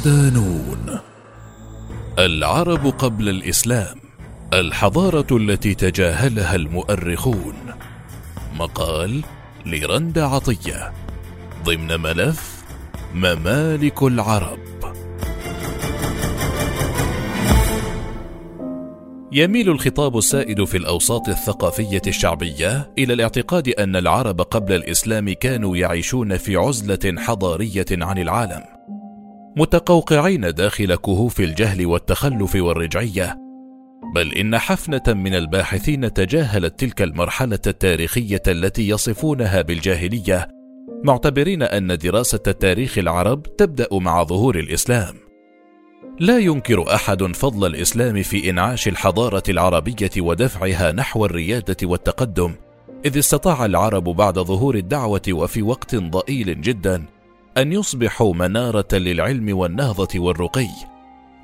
صدانون العرب قبل الإسلام الحضارة التي تجاهلها المؤرخون. مقال لرند عطية ضمن ملف ممالك العرب. يميل الخطاب السائد في الأوساط الثقافية الشعبية إلى الاعتقاد أن العرب قبل الإسلام كانوا يعيشون في عزلة حضارية عن العالم. متقوقعين داخل كهوف الجهل والتخلف والرجعية بل إن حفنة من الباحثين تجاهلت تلك المرحلة التاريخية التي يصفونها بالجاهلية معتبرين أن دراسة تاريخ العرب تبدأ مع ظهور الإسلام. لا ينكر أحد فضل الإسلام في إنعاش الحضارة العربية ودفعها نحو الريادة والتقدم إذ استطاع العرب بعد ظهور الدعوة وفي وقت ضئيل جدا أن يصبحوا منارة للعلم والنهضة والرقي.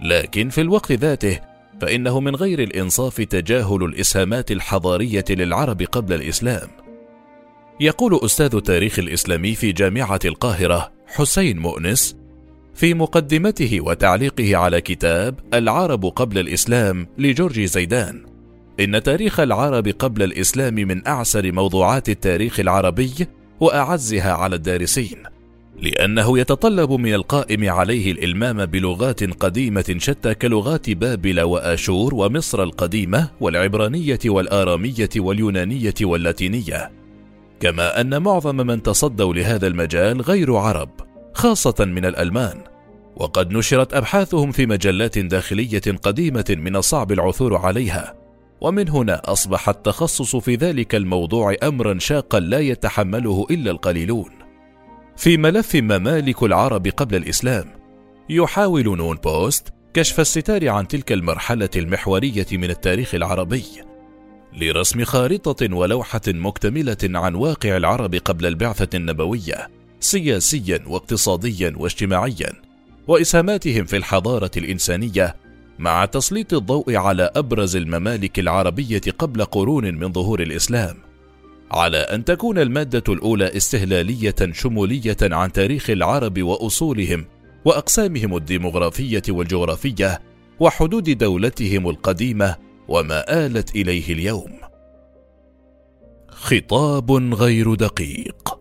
لكن في الوقت ذاته فإنه من غير الإنصاف تجاهل الإسهامات الحضارية للعرب قبل الإسلام. يقول أستاذ تاريخ الإسلامي في جامعة القاهرة حسين مؤنس في مقدمته وتعليقه على كتاب العرب قبل الإسلام لجورج زيدان إن تاريخ العرب قبل الإسلام من أعسر موضوعات التاريخ العربي وأعزها على الدارسين. لأنه يتطلب من القائم عليه الإلمام بلغات قديمة شتى كلغات بابل وآشور ومصر القديمة والعبرانية والآرامية واليونانية واللاتينية. كما أن معظم من تصدوا لهذا المجال غير عرب خاصة من الألمان. وقد نشرت أبحاثهم في مجلات داخلية قديمة من الصعب العثور عليها. ومن هنا أصبح التخصص في ذلك الموضوع أمرا شاقا لا يتحمله إلا القليلون. في ملف ممالك العرب قبل الإسلام. يحاول نون بوست كشف الستار عن تلك المرحلة المحورية من التاريخ العربي لرسم خارطة ولوحة مكتملة عن واقع العرب قبل البعثة النبوية سياسيا واقتصاديا واجتماعيا وإسهاماتهم في الحضارة الإنسانية مع تسليط الضوء على أبرز الممالك العربية قبل قرون من ظهور الإسلام. على أن تكون المادة الأولى استهلالية شمولية عن تاريخ العرب وأصولهم وأقسامهم الديمغرافية والجغرافية وحدود دولتهم القديمة وما آلت إليه اليوم. خطاب غير دقيق.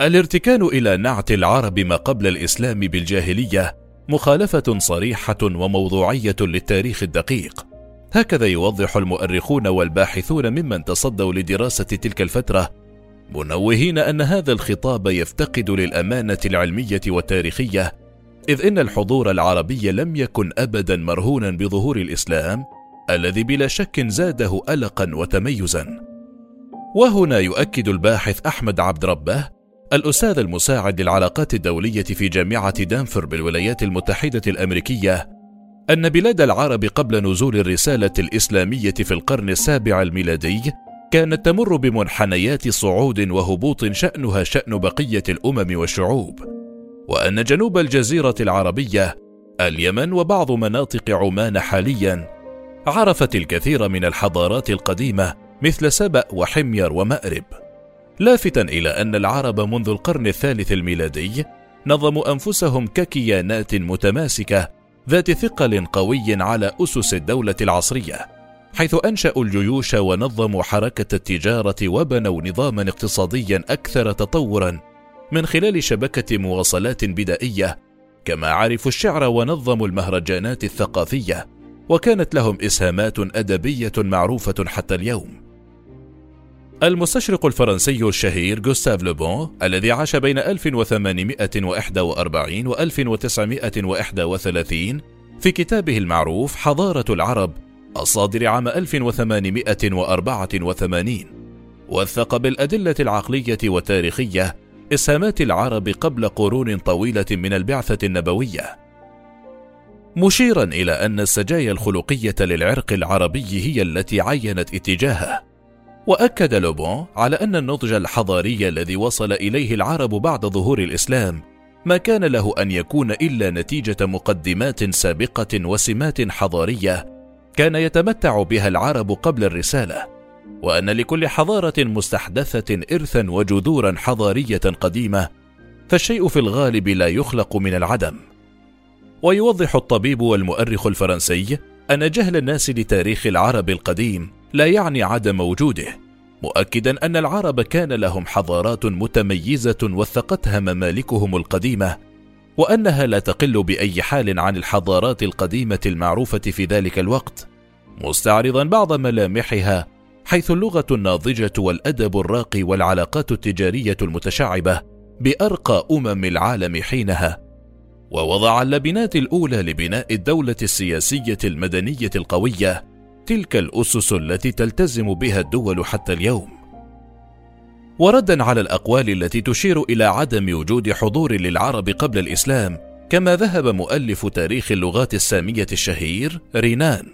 الارتكان إلى نعت العرب ما قبل الإسلام بالجاهلية مخالفة صريحة وموضوعية للتاريخ الدقيق، هكذا يوضح المؤرخون والباحثون ممن تصدوا لدراسة تلك الفترة منوهين أن هذا الخطاب يفتقد للأمانة العلمية والتاريخية إذ إن الحضور العربي لم يكن ابدا مرهونا بظهور الإسلام الذي بلا شك زاده القا وتميزا. وهنا يؤكد الباحث أحمد عبد ربه الأستاذ المساعد للعلاقات الدولية في جامعة دانفر بالولايات المتحدة الأمريكية أن بلاد العرب قبل نزول الرسالة الإسلامية في القرن السابع الميلادي كانت تمر بمنحنيات صعود وهبوط شأنها شأن بقية الأمم والشعوب، وأن جنوب الجزيرة العربية اليمن وبعض مناطق عمان حاليا عرفت الكثير من الحضارات القديمة مثل سبأ وحمير ومأرب، لافتا إلى أن العرب منذ القرن الثالث الميلادي نظموا أنفسهم ككيانات متماسكة ذات ثقل قوي على أسس الدولة العصرية حيث أنشأوا الجيوش ونظموا حركة التجارة وبنوا نظاما اقتصاديا أكثر تطورا من خلال شبكة مواصلات بدائية. كما عرفوا الشعر ونظموا المهرجانات الثقافية وكانت لهم إسهامات أدبية معروفة حتى اليوم. المستشرق الفرنسي الشهير جوستاف لوبون الذي عاش بين 1841 و 1931 في كتابه المعروف حضارة العرب الصادر عام 1884 وثق بالأدلة العقلية والتاريخية إسهامات العرب قبل قرون طويلة من البعثة النبوية. مشيرا إلى أن السجايا الخلقية للعرق العربي هي التي عينت اتجاهه. وأكد لوبون على أن النضج الحضاري الذي وصل إليه العرب بعد ظهور الإسلام ما كان له أن يكون إلا نتيجة مقدمات سابقة وسمات حضارية كان يتمتع بها العرب قبل الرسالة وأن لكل حضارة مستحدثة ارثا وجذورا حضارية قديمة فالشيء في الغالب لا يخلق من العدم. ويوضح الطبيب والمؤرخ الفرنسي أن جهل الناس لتاريخ العرب القديم لا يعني عدم وجوده مؤكدا أن العرب كان لهم حضارات متميزة وثقتها ممالكهم القديمة وأنها لا تقل بأي حال عن الحضارات القديمة المعروفة في ذلك الوقت مستعرضا بعض ملامحها حيث اللغة الناضجة والأدب الراقي والعلاقات التجارية المتشعبة بأرقى أمم العالم حينها. ووضع اللبنات الأولى لبناء الدولة السياسية المدنية القوية تلك الأسس التي تلتزم بها الدول حتى اليوم. وردا على الأقوال التي تشير إلى عدم وجود حضور للعرب قبل الإسلام كما ذهب مؤلف تاريخ اللغات السامية الشهير رينان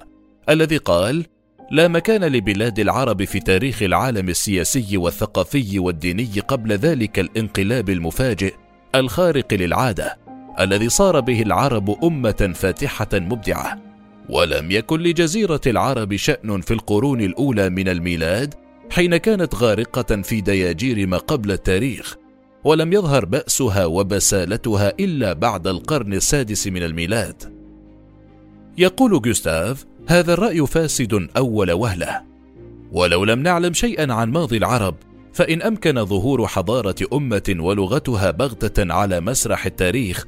الذي قال لا مكان لبلاد العرب في تاريخ العالم السياسي والثقافي والديني قبل ذلك الانقلاب المفاجئ الخارق للعادة الذي صار به العرب أمة فاتحة مبدعة. ولم يكن لجزيرة العرب شأن في القرون الأولى من الميلاد حين كانت غارقة في دياجير ما قبل التاريخ ولم يظهر بأسها وبسالتها إلا بعد القرن السادس من الميلاد. يقول جوستاف هذا الرأي فاسد أول وهلة. ولو لم نعلم شيئا عن ماضي العرب فإن أمكن ظهور حضارة أمة ولغتها بغتة على مسرح التاريخ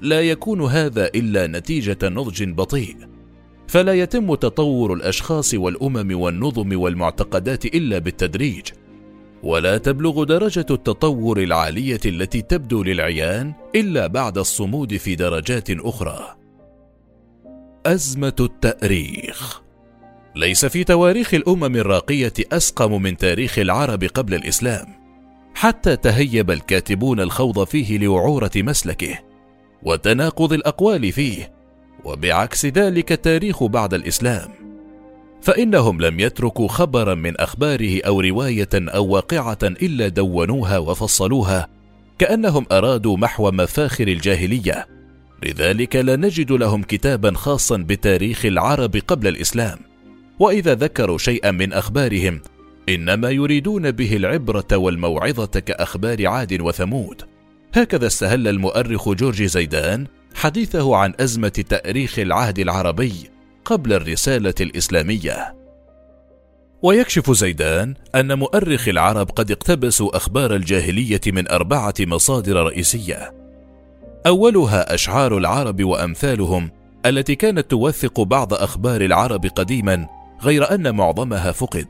لا يكون هذا إلا نتيجة نضج بطيء. فلا يتم تطور الأشخاص والأمم والنظم والمعتقدات إلا بالتدريج. ولا تبلغ درجة التطور العالية التي تبدو للعيان إلا بعد الصمود في درجات أخرى. أزمة التأريخ. ليس في تواريخ الأمم الراقية أسقم من تاريخ العرب قبل الإسلام حتى تهيب الكاتبون الخوض فيه لوعورة مسلكه وتناقض الأقوال فيه وبعكس ذلك التاريخ بعد الإسلام. فإنهم لم يتركوا خبرا من أخباره أو رواية أو واقعة إلا دونوها وفصلوها كأنهم أرادوا محو مفاخر الجاهلية. لذلك لا نجد لهم كتابا خاصا بتاريخ العرب قبل الإسلام. وإذا ذكروا شيئا من أخبارهم إنما يريدون به العبرة والموعظة كأخبار عاد وثمود. هكذا استهل المؤرخ جورج زيدان حديثه عن أزمة تأريخ العهد العربي قبل الرسالة الإسلامية. ويكشف زيدان أن مؤرخ العرب قد اقتبسوا أخبار الجاهلية من أربعة مصادر رئيسية. أولها أشعار العرب وأمثالهم التي كانت توثق بعض أخبار العرب قديما غير أن معظمها فقد.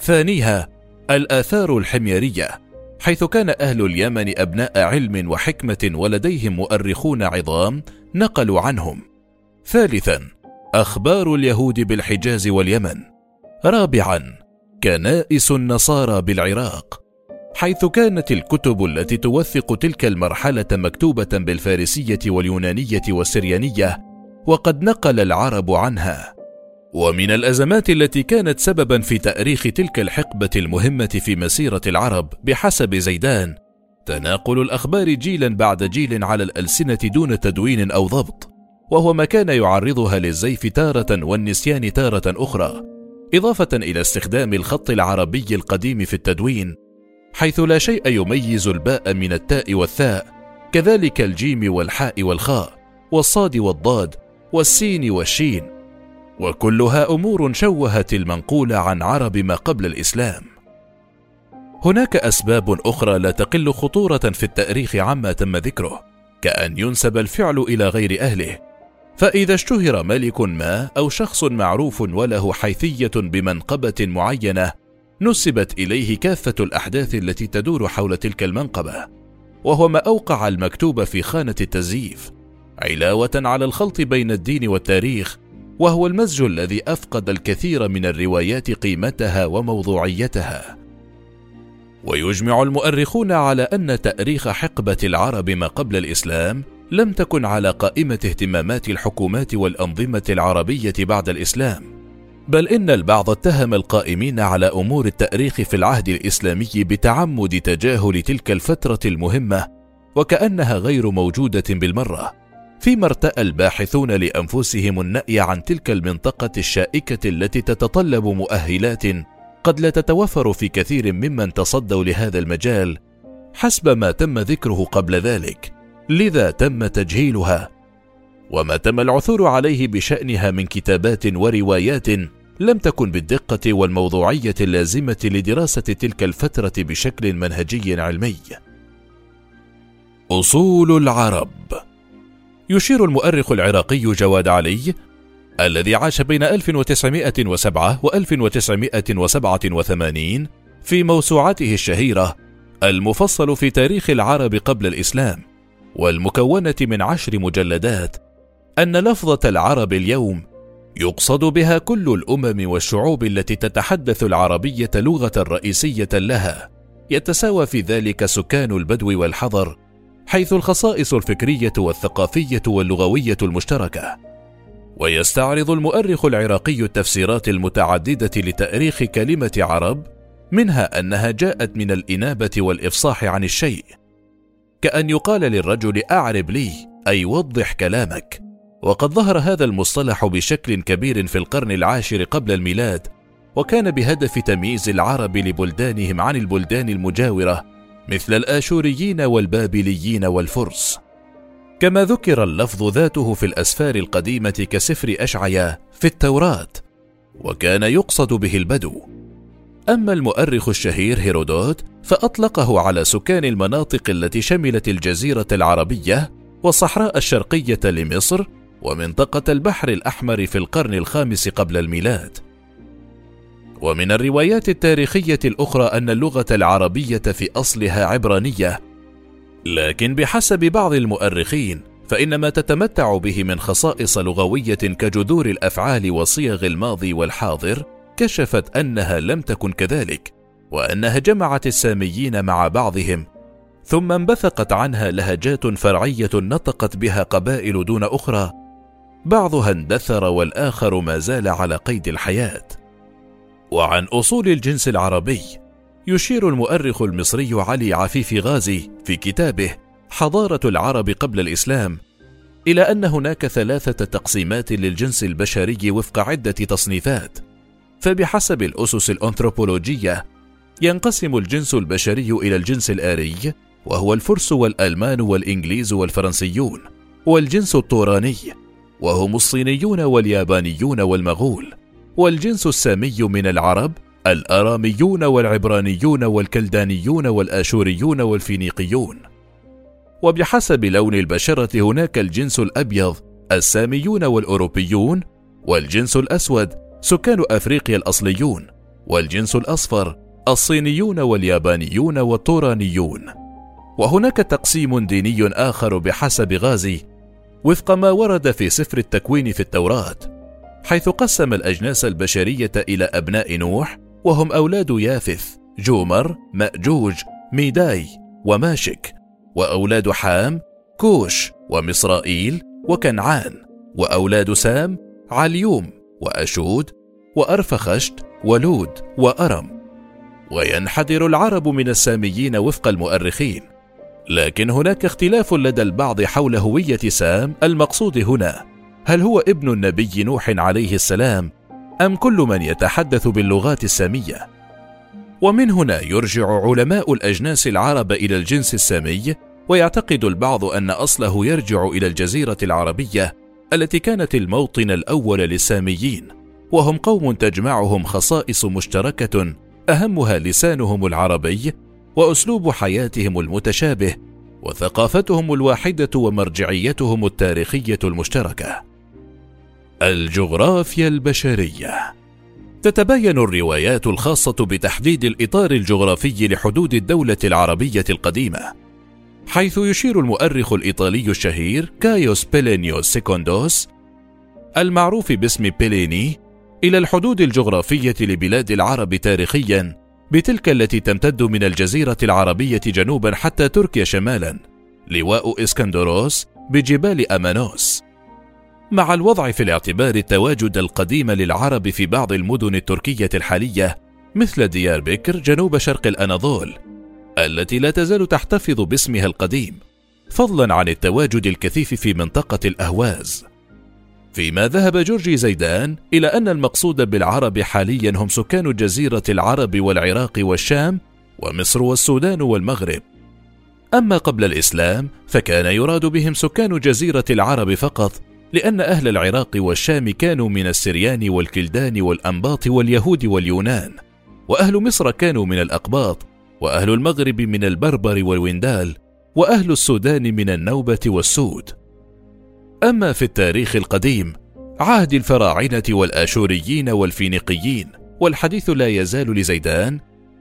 ثانيها الآثار الحميرية حيث كان أهل اليمن أبناء علم وحكمة ولديهم مؤرخون عظام نقلوا عنهم. ثالثا: أخبار اليهود بالحجاز واليمن. رابعا: كنائس النصارى بالعراق. حيث كانت الكتب التي توثق تلك المرحلة مكتوبة بالفارسية واليونانية والسريانية، وقد نقل العرب عنها. ومن الأزمات التي كانت سببا في تأريخ تلك الحقبة المهمة في مسيرة العرب بحسب زيدان تناقل الأخبار جيلا بعد جيل على الألسنة دون تدوين أو ضبط وهو ما كان يعرضها للزيف تارة والنسيان تارة أخرى إضافة إلى استخدام الخط العربي القديم في التدوين حيث لا شيء يميز الباء من التاء والثاء كذلك الجيم والحاء والخاء والصاد والضاد والسين والشين. وكلها أمور شوهت المنقول عن عرب ما قبل الإسلام. هناك أسباب أخرى لا تقل خطورة في التأريخ عما تم ذكره كأن ينسب الفعل إلى غير أهله. فإذا اشتهر ملك ما أو شخص معروف وله حيثية بمنقبة معينة نسبت إليه كافة الأحداث التي تدور حول تلك المنقبة. وهو ما أوقع المكتوب في خانة التزييف علاوة على الخلط بين الدين والتاريخ وهو المزج الذي أفقد الكثير من الروايات قيمتها وموضوعيتها. ويجمع المؤرخون على أن تأريخ حقبة العرب ما قبل الإسلام لم تكن على قائمة اهتمامات الحكومات والأنظمة العربية بعد الإسلام. بل إن البعض اتهم القائمين على أمور التأريخ في العهد الإسلامي بتعمد تجاهل تلك الفترة المهمة وكأنها غير موجودة بالمرة. فيما ارتأى الباحثون لأنفسهم النأي عن تلك المنطقة الشائكة التي تتطلب مؤهلات قد لا تتوفر في كثير ممن تصدوا لهذا المجال حسب ما تم ذكره قبل ذلك لذا تم تجهيلها وما تم العثور عليه بشأنها من كتابات وروايات لم تكن بالدقة والموضوعية اللازمة لدراسة تلك الفترة بشكل منهجي علمي. أصول العرب يشير المؤرخ العراقي جواد علي الذي عاش بين 1907 و 1987 في موسوعته الشهيرة المفصل في تاريخ العرب قبل الإسلام والمكونة من عشر مجلدات أن لفظة العرب اليوم يقصد بها كل الأمم والشعوب التي تتحدث العربية لغة رئيسية لها يتساوى في ذلك سكان البدو والحضر حيث الخصائص الفكرية والثقافية واللغوية المشتركة. ويستعرض المؤرخ العراقي التفسيرات المتعددة لتأريخ كلمة عرب منها أنها جاءت من الإنابة والإفصاح عن الشيء. كأن يقال للرجل أعرب لي أي وضح كلامك. وقد ظهر هذا المصطلح بشكل كبير في القرن العاشر قبل الميلاد وكان بهدف تمييز العرب لبلدانهم عن البلدان المجاورة مثل الآشوريين والبابليين والفرس. كما ذكر اللفظ ذاته في الأسفار القديمة كسفر أشعيا في التوراة وكان يقصد به البدو. أما المؤرخ الشهير هيرودوت فأطلقه على سكان المناطق التي شملت الجزيرة العربية والصحراء الشرقية لمصر ومنطقة البحر الأحمر في القرن الخامس قبل الميلاد. ومن الروايات التاريخية الأخرى أن اللغة العربية في أصلها عبرانية. لكن بحسب بعض المؤرخين فان ما تتمتع به من خصائص لغوية كجذور الأفعال وصيغ الماضي والحاضر كشفت أنها لم تكن كذلك وأنها جمعت الساميين مع بعضهم. ثم انبثقت عنها لهجات فرعية نطقت بها قبائل دون أخرى. بعضها اندثر والآخر ما زال على قيد الحياة. وعن أصول الجنس العربي. يشير المؤرخ المصري علي عفيف غازي في كتابه حضارة العرب قبل الإسلام إلى أن هناك ثلاثة تقسيمات للجنس البشري وفق عدة تصنيفات. فبحسب الأسس الأنثروبولوجية ينقسم الجنس البشري إلى الجنس الآري وهو الفرس والألمان والإنجليز والفرنسيون والجنس الطوراني وهم الصينيون واليابانيون والمغول. والجنس السامي من العرب الأراميون والعبرانيون والكلدانيون والآشوريون والفينيقيون. وبحسب لون البشرة هناك الجنس الأبيض الساميون والأوروبيون والجنس الأسود سكان أفريقيا الأصليون والجنس الأصفر الصينيون واليابانيون والطورانيون وهناك تقسيم ديني آخر بحسب غازي وفق ما ورد في سفر التكوين في التوراة. حيث قسم الأجناس البشرية إلى أبناء نوح وهم أولاد يافث جومر مأجوج ميداي وماشك وأولاد حام كوش ومصرائيل وكنعان وأولاد سام عليوم وأشود وأرفخشت ولود وأرم. وينحدر العرب من الساميين وفق المؤرخين. لكن هناك اختلاف لدى البعض حول هوية سام المقصود هنا. هل هو ابن النبي نوح عليه السلام أم كل من يتحدث باللغات السامية؟ ومن هنا يرجع علماء الأجناس العرب إلى الجنس السامي ويعتقد البعض أن أصله يرجع إلى الجزيرة العربية التي كانت الموطن الأول للساميين وهم قوم تجمعهم خصائص مشتركة أهمها لسانهم العربي وأسلوب حياتهم المتشابه وثقافتهم الواحدة ومرجعيتهم التاريخية المشتركة. الجغرافيا البشرية. تتباين الروايات الخاصة بتحديد الإطار الجغرافي لحدود الدولة العربية القديمة حيث يشير المؤرخ الإيطالي الشهير كايوس بيلينيوس سيكوندوس المعروف باسم بيليني إلى الحدود الجغرافية لبلاد العرب تاريخيا بتلك التي تمتد من الجزيرة العربية جنوبا حتى تركيا شمالا لواء إسكندروس بجبال أمانوس. مع الوضع في الاعتبار التواجد القديم للعرب في بعض المدن التركية الحالية مثل ديار بكر جنوب شرق الأناضول التي لا تزال تحتفظ باسمها القديم فضلا عن التواجد الكثيف في منطقة الأهواز. فيما ذهب جورجي زيدان إلى أن المقصود بالعرب حاليا هم سكان جزيره العرب والعراق والشام ومصر والسودان والمغرب. أما قبل الإسلام فكان يراد بهم سكان جزيرة العرب فقط لأن أهل العراق والشام كانوا من السريان والكلدان والأنباط واليهود واليونان وأهل مصر كانوا من الأقباط وأهل المغرب من البربر والوندال وأهل السودان من النوبة والسود. أما في التاريخ القديم عهد الفراعنة والآشوريين والفينيقيين والحديث لا يزال لزيدان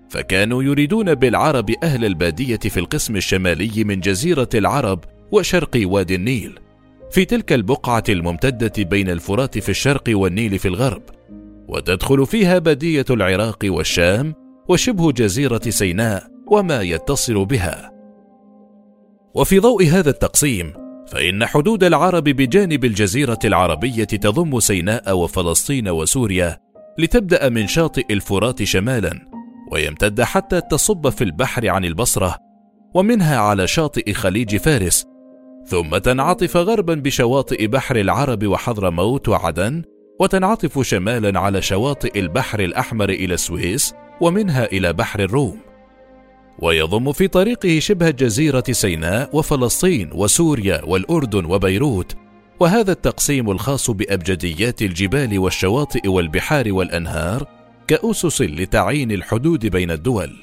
فكانوا يريدون بالعرب أهل البادية في القسم الشمالي من جزيرة العرب وشرق وادي النيل. في تلك البقعة الممتدة بين الفرات في الشرق والنيل في الغرب وتدخل فيها بادية العراق والشام وشبه جزيرة سيناء وما يتصل بها. وفي ضوء هذا التقسيم فإن حدود العرب بجانب الجزيرة العربية تضم سيناء وفلسطين وسوريا لتبدأ من شاطئ الفرات شمالا ويمتد حتى تصب في البحر عن البصرة ومنها على شاطئ خليج فارس ثم تنعطف غربا بشواطئ بحر العرب وحضرموت وعدن وتنعطف شمالا على شواطئ البحر الأحمر إلى السويس ومنها إلى بحر الروم. ويضم في طريقه شبه جزيرة سيناء وفلسطين وسوريا والأردن وبيروت وهذا التقسيم الخاص بأبجديات الجبال والشواطئ والبحار والأنهار كأسس لتعيين الحدود بين الدول.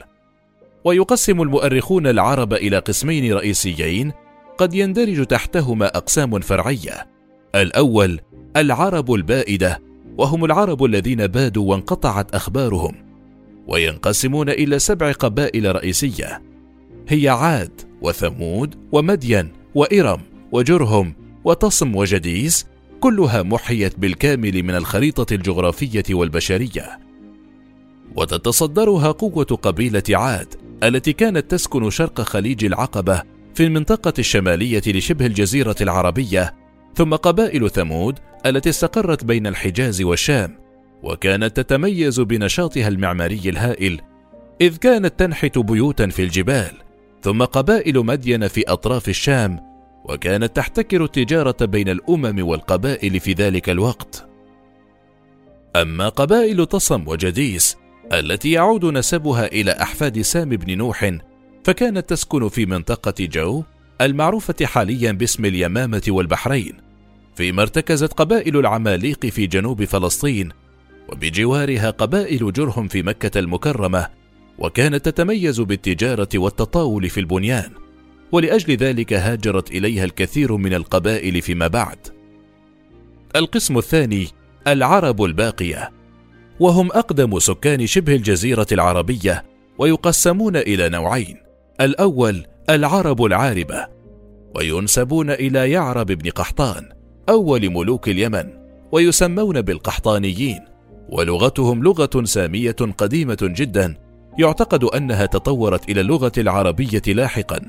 ويقسم المؤرخون العرب إلى قسمين رئيسيين قد يندرج تحتهما أقسام فرعية. الأول العرب البائدة وهم العرب الذين بادوا وانقطعت أخبارهم وينقسمون إلى سبع قبائل رئيسية. هي عاد وثمود ومدين وإرم وجرهم وتصم وجديس كلها محيت بالكامل من الخريطة الجغرافية والبشرية. وتتصدرها قوة قبيلة عاد التي كانت تسكن شرق خليج العقبة في المنطقة الشمالية لشبه الجزيرة العربية ثم قبائل ثمود التي استقرت بين الحجاز والشام وكانت تتميز بنشاطها المعماري الهائل إذ كانت تنحت بيوتا في الجبال ثم قبائل مدين في أطراف الشام وكانت تحتكر التجارة بين الأمم والقبائل في ذلك الوقت. أما قبائل تصم وجديس التي يعود نسبها إلى أحفاد سام بن نوح فكانت تسكن في منطقة جو المعروفة حاليا باسم اليمامة والبحرين فيما ارتكزت قبائل العماليق في جنوب فلسطين وبجوارها قبائل جرهم في مكة المكرمة وكانت تتميز بالتجارة والتطاول في البنيان ولأجل ذلك هاجرت إليها الكثير من القبائل فيما بعد. القسم الثاني العرب الباقية وهم أقدم سكان شبه الجزيرة العربية ويقسمون إلى نوعين الأول العرب العاربة وينسبون إلى يعرب بن قحطان أول ملوك اليمن ويسمون بالقحطانيين ولغتهم لغة سامية قديمة جدا يعتقد أنها تطورت إلى اللغة العربية لاحقا.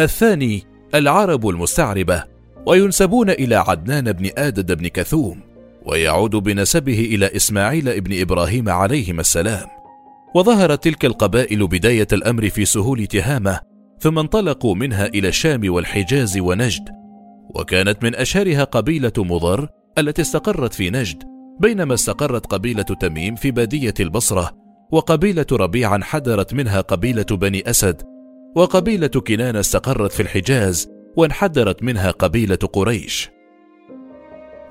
الثاني العرب المستعربة وينسبون إلى عدنان بن آدد بن كثوم ويعود بنسبه إلى إسماعيل بن إبراهيم عليهما السلام. وظهرت تلك القبائل بداية الأمر في سهول تهامة ثم انطلقوا منها إلى الشام والحجاز ونجد. وكانت من أشهرها قبيلة مضر التي استقرت في نجد بينما استقرت قبيلة تميم في بادية البصرة وقبيلة ربيع انحدرت منها قبيلة بني أسد وقبيلة كنانة استقرت في الحجاز وانحدرت منها قبيلة قريش.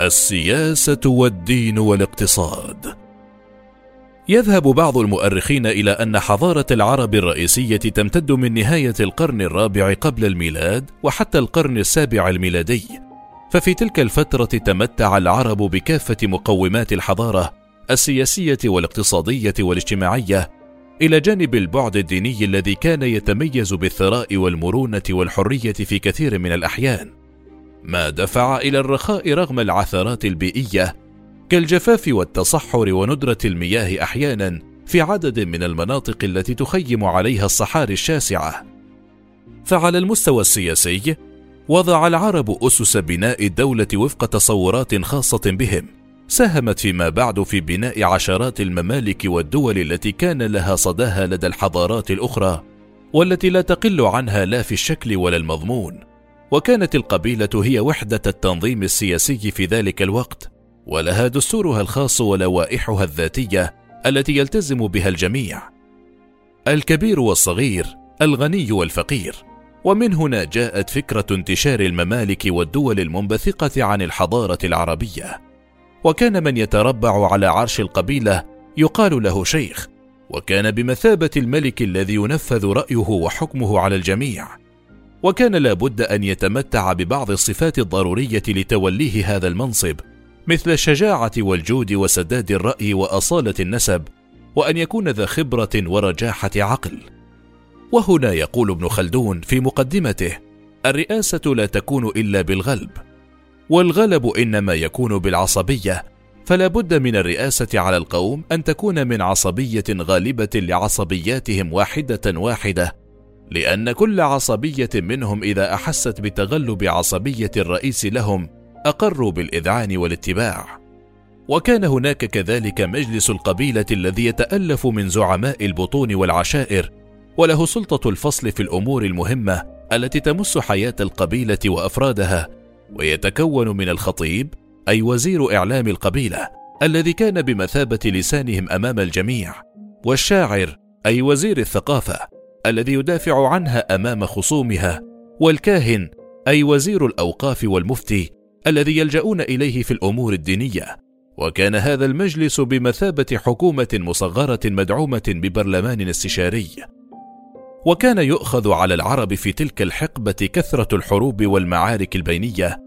السياسة والدين والاقتصاد يذهب بعض المؤرخين إلى أن حضارة العرب الرئيسية تمتد من نهاية القرن الرابع قبل الميلاد وحتى القرن السابع الميلادي. ففي تلك الفترة تمتع العرب بكافة مقومات الحضارة السياسية والاقتصادية والاجتماعية إلى جانب البعد الديني الذي كان يتميز بالثراء والمرونة والحرية في كثير من الأحيان. ما دفع إلى الرخاء رغم العثرات البيئية كالجفاف والتصحر وندرة المياه أحيانا في عدد من المناطق التي تخيم عليها الصحاري الشاسعة. فعلى المستوى السياسي وضع العرب أسس بناء الدولة وفق تصورات خاصة بهم. ساهمت فيما بعد في بناء عشرات الممالك والدول التي كان لها صداها لدى الحضارات الأخرى والتي لا تقل عنها لا في الشكل ولا المضمون. وكانت القبيلة هي وحدة التنظيم السياسي في ذلك الوقت. ولها دستورها الخاص ولوائحها الذاتية التي يلتزم بها الجميع. الكبير والصغير الغني والفقير. ومن هنا جاءت فكرة انتشار الممالك والدول المنبثقة عن الحضارة العربية. وكان من يتربع على عرش القبيلة يقال له شيخ. وكان بمثابة الملك الذي ينفذ رأيه وحكمه على الجميع. وكان لابد أن يتمتع ببعض الصفات الضرورية لتوليه هذا المنصب مثل الشجاعة والجود وسداد الرأي وأصالة النسب وأن يكون ذا خبرة ورجاحة عقل. وهنا يقول ابن خلدون في مقدمته الرئاسة لا تكون إلا بالغلب والغلب إنما يكون بالعصبية فلا بد من الرئاسة على القوم أن تكون من عصبية غالبة لعصبياتهم واحدة واحدة لأن كل عصبية منهم إذا أحست بتغلب عصبية الرئيس لهم أقروا بالإذعان والاتباع. وكان هناك كذلك مجلس القبيلة الذي يتألف من زعماء البطون والعشائر وله سلطة الفصل في الأمور المهمة التي تمس حياة القبيلة وأفرادها ويتكون من الخطيب أي وزير إعلام القبيلة الذي كان بمثابة لسانهم أمام الجميع والشاعر أي وزير الثقافة الذي يدافع عنها أمام خصومها والكاهن أي وزير الأوقاف والمفتي الذي يلجؤون إليه في الأمور الدينية. وكان هذا المجلس بمثابة حكومة مصغرة مدعومة ببرلمان استشاري. وكان يؤخذ على العرب في تلك الحقبة كثرة الحروب والمعارك البينية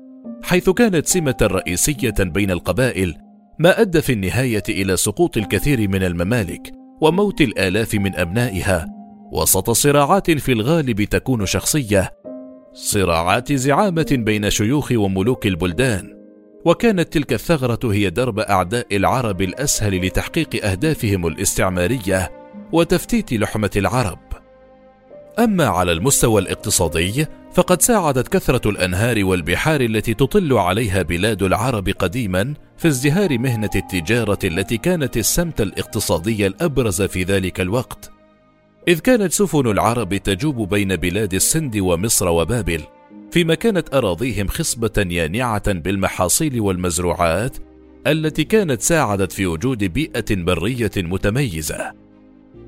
حيث كانت سمة رئيسية بين القبائل ما أدى في النهاية إلى سقوط الكثير من الممالك وموت الآلاف من أبنائها. وسط صراعات في الغالب تكون شخصية صراعات زعامة بين شيوخ وملوك البلدان. وكانت تلك الثغرة هي درب أعداء العرب الأسهل لتحقيق أهدافهم الاستعمارية وتفتيت لحمة العرب. أما على المستوى الاقتصادي فقد ساعدت كثرة الأنهار والبحار التي تطل عليها بلاد العرب قديما في ازدهار مهنة التجارة التي كانت السمت الاقتصادي الأبرز في ذلك الوقت. إذ كانت سفن العرب تجوب بين بلاد السند ومصر وبابل فيما كانت أراضيهم خصبة يانعة بالمحاصيل والمزروعات التي كانت ساعدت في وجود بيئة برية متميزة.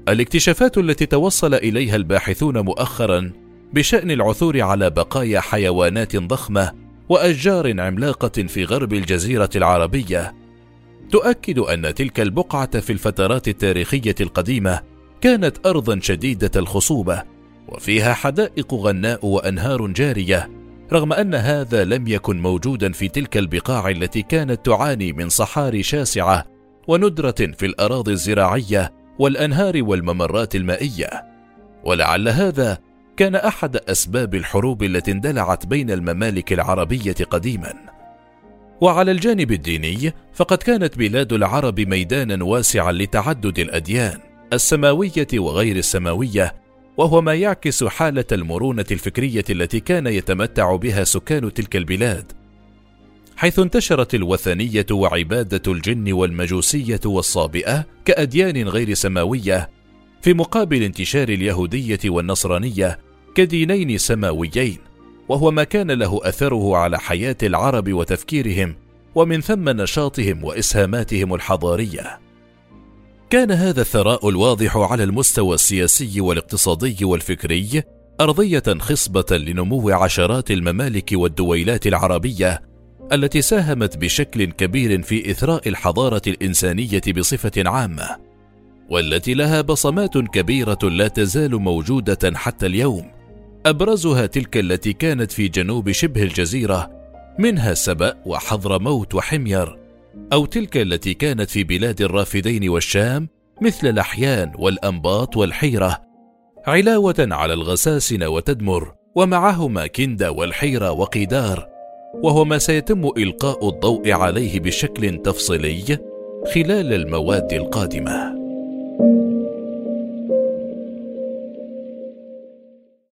الاكتشافات التي توصل إليها الباحثون مؤخرا بشأن العثور على بقايا حيوانات ضخمة وأشجار عملاقة في غرب الجزيرة العربية تؤكد أن تلك البقعة في الفترات التاريخية القديمة كانت ارضا شديدة الخصوبة وفيها حدائق غناء وأنهار جارية رغم أن هذا لم يكن موجودا في تلك البقاع التي كانت تعاني من صحاري شاسعة وندرة في الأراضي الزراعية والأنهار والممرات المائية. ولعل هذا كان أحد أسباب الحروب التي اندلعت بين الممالك العربية قديما. وعلى الجانب الديني فقد كانت بلاد العرب ميدانا واسعا لتعدد الأديان. السماوية وغير السماوية وهو ما يعكس حالة المرونة الفكرية التي كان يتمتع بها سكان تلك البلاد. حيث انتشرت الوثنية وعبادة الجن والمجوسية والصابئة كأديان غير سماوية في مقابل انتشار اليهودية والنصرانية كدينين سماويين وهو ما كان له أثره على حياة العرب وتفكيرهم ومن ثم نشاطهم وإسهاماتهم الحضارية. كان هذا الثراء الواضح على المستوى السياسي والاقتصادي والفكري أرضية خصبة لنمو عشرات الممالك والدويلات العربية التي ساهمت بشكل كبير في إثراء الحضارة الإنسانية بصفة عامة والتي لها بصمات كبيرة لا تزال موجودة حتى اليوم. أبرزها تلك التي كانت في جنوب شبه الجزيرة منها سبأ وحضرموت وحمير. أو تلك التي كانت في بلاد الرافدين والشام مثل الأحيان والأنباط والحيرة علاوة على الغساسنه وتدمر ومعهما كند والحيرة وقيدار وهو ما سيتم إلقاء الضوء عليه بشكل تفصيلي خلال المواد القادمة.